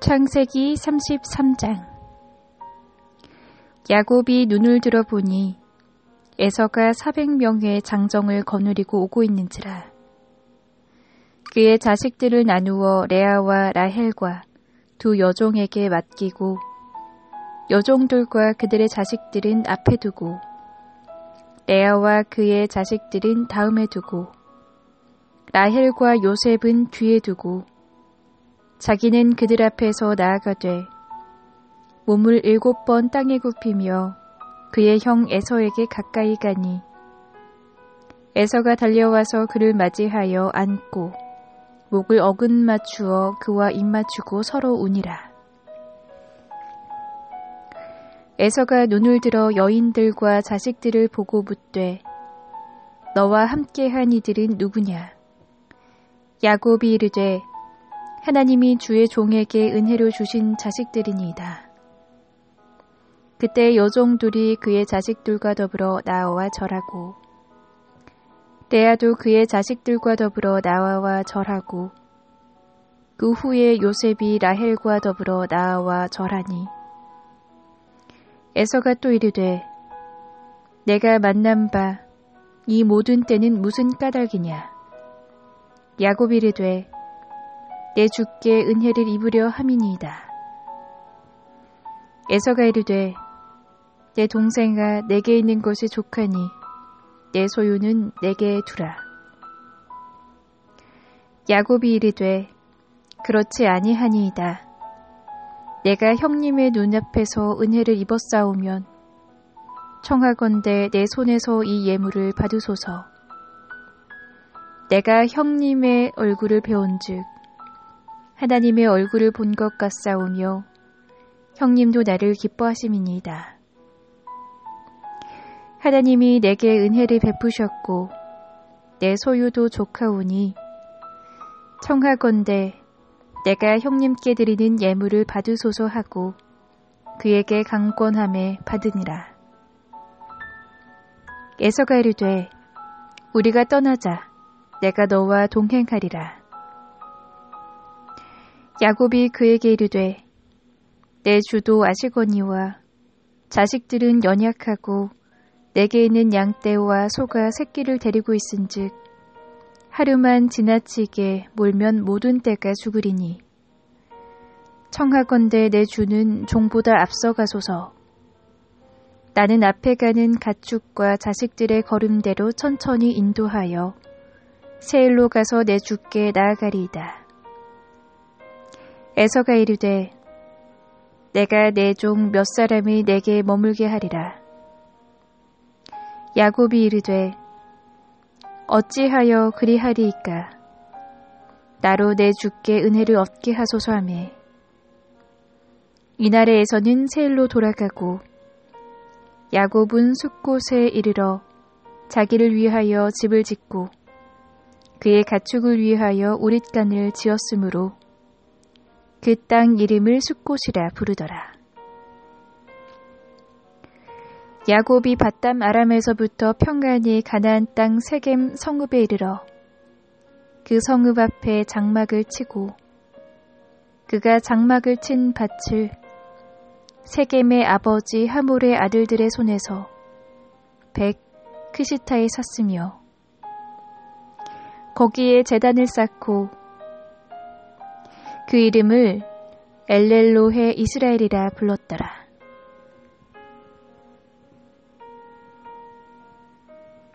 창세기 33장. 야곱이 눈을 들어보니 에서가 400명의 장정을 거느리고 오고 있는지라. 그의 자식들을 나누어 레아와 라헬과 두 여종에게 맡기고 여종들과 그들의 자식들은 앞에 두고 레아와 그의 자식들은 다음에 두고 라헬과 요셉은 뒤에 두고 자기는 그들 앞에서 나아가되 몸을 일곱 번 땅에 굽히며 그의 형 에서에게 가까이 가니 에서가 달려와서 그를 맞이하여 안고 목을 어긋 맞추어 그와 입 맞추고 서로 우니라. 에서가 눈을 들어 여인들과 자식들을 보고 묻되 너와 함께한 이들은 누구냐? 야곱이 이르되 하나님이 주의 종에게 은혜로 주신 자식들이니이다. 그때 여종들이 그의 자식들과 더불어 나와 절하고 레아도 그의 자식들과 더불어 나와 절하고 그 후에 요셉이 라헬과 더불어 나와 절하니 에서가 또 이르되 내가 만난 바 이 모든 때는 무슨 까닭이냐 야곱이 이르되 내 주께 은혜를 입으려 함이니이다. 에서가 이르되 내 동생아 내게 있는 것이 족하니 내 소유는 내게 두라. 야곱이 이르되 그렇지 아니하니이다. 내가 형님의 눈앞에서 은혜를 입었사오면 청하건대 내 손에서 이 예물을 받으소서. 내가 형님의 얼굴을 배운즉 하나님의 얼굴을 본 것 같사오며 형님도 나를 기뻐하심이니이다. 하나님이 내게 은혜를 베푸셨고 내 소유도 좋하오니 청하건대 내가 형님께 드리는 예물을 받으소서 하고 그에게 강권함에 받으니라. 에서가 이르되 우리가 떠나자 내가 너와 동행하리라. 야곱이 그에게 이르되 내 주도 아시거니와 자식들은 연약하고 내게 있는 양떼와 소가 새끼를 데리고 있은즉 하루만 지나치게 몰면 모든 떼가 죽으리니 청하건대 내 주는 종보다 앞서가소서 나는 앞에 가는 가축과 자식들의 걸음대로 천천히 인도하여 세일로 가서 내 주께 나아가리이다. 에서가 이르되 내가 내 종 몇 사람이 내게 머물게 하리라. 야곱이 이르되 어찌하여 그리하리이까 나로 내 주께 은혜를 얻게 하소서 하매 이날에 에서는 세일로 돌아가고 야곱은 숲곳에 이르러 자기를 위하여 집을 짓고 그의 가축을 위하여 우릿간을 지었으므로 그 땅 이름을 숲곳이라 부르더라. 야곱이 바담 아람에서부터 평안히 가나안 땅 세겜 성읍에 이르러 그 성읍 앞에 장막을 치고 그가 장막을 친 밭을 세겜의 아버지 하몰의 아들들의 손에서 백 크시타에 샀으며 거기에 재단을 쌓고 그 이름을 엘렐로헤 이스라엘이라 불렀더라.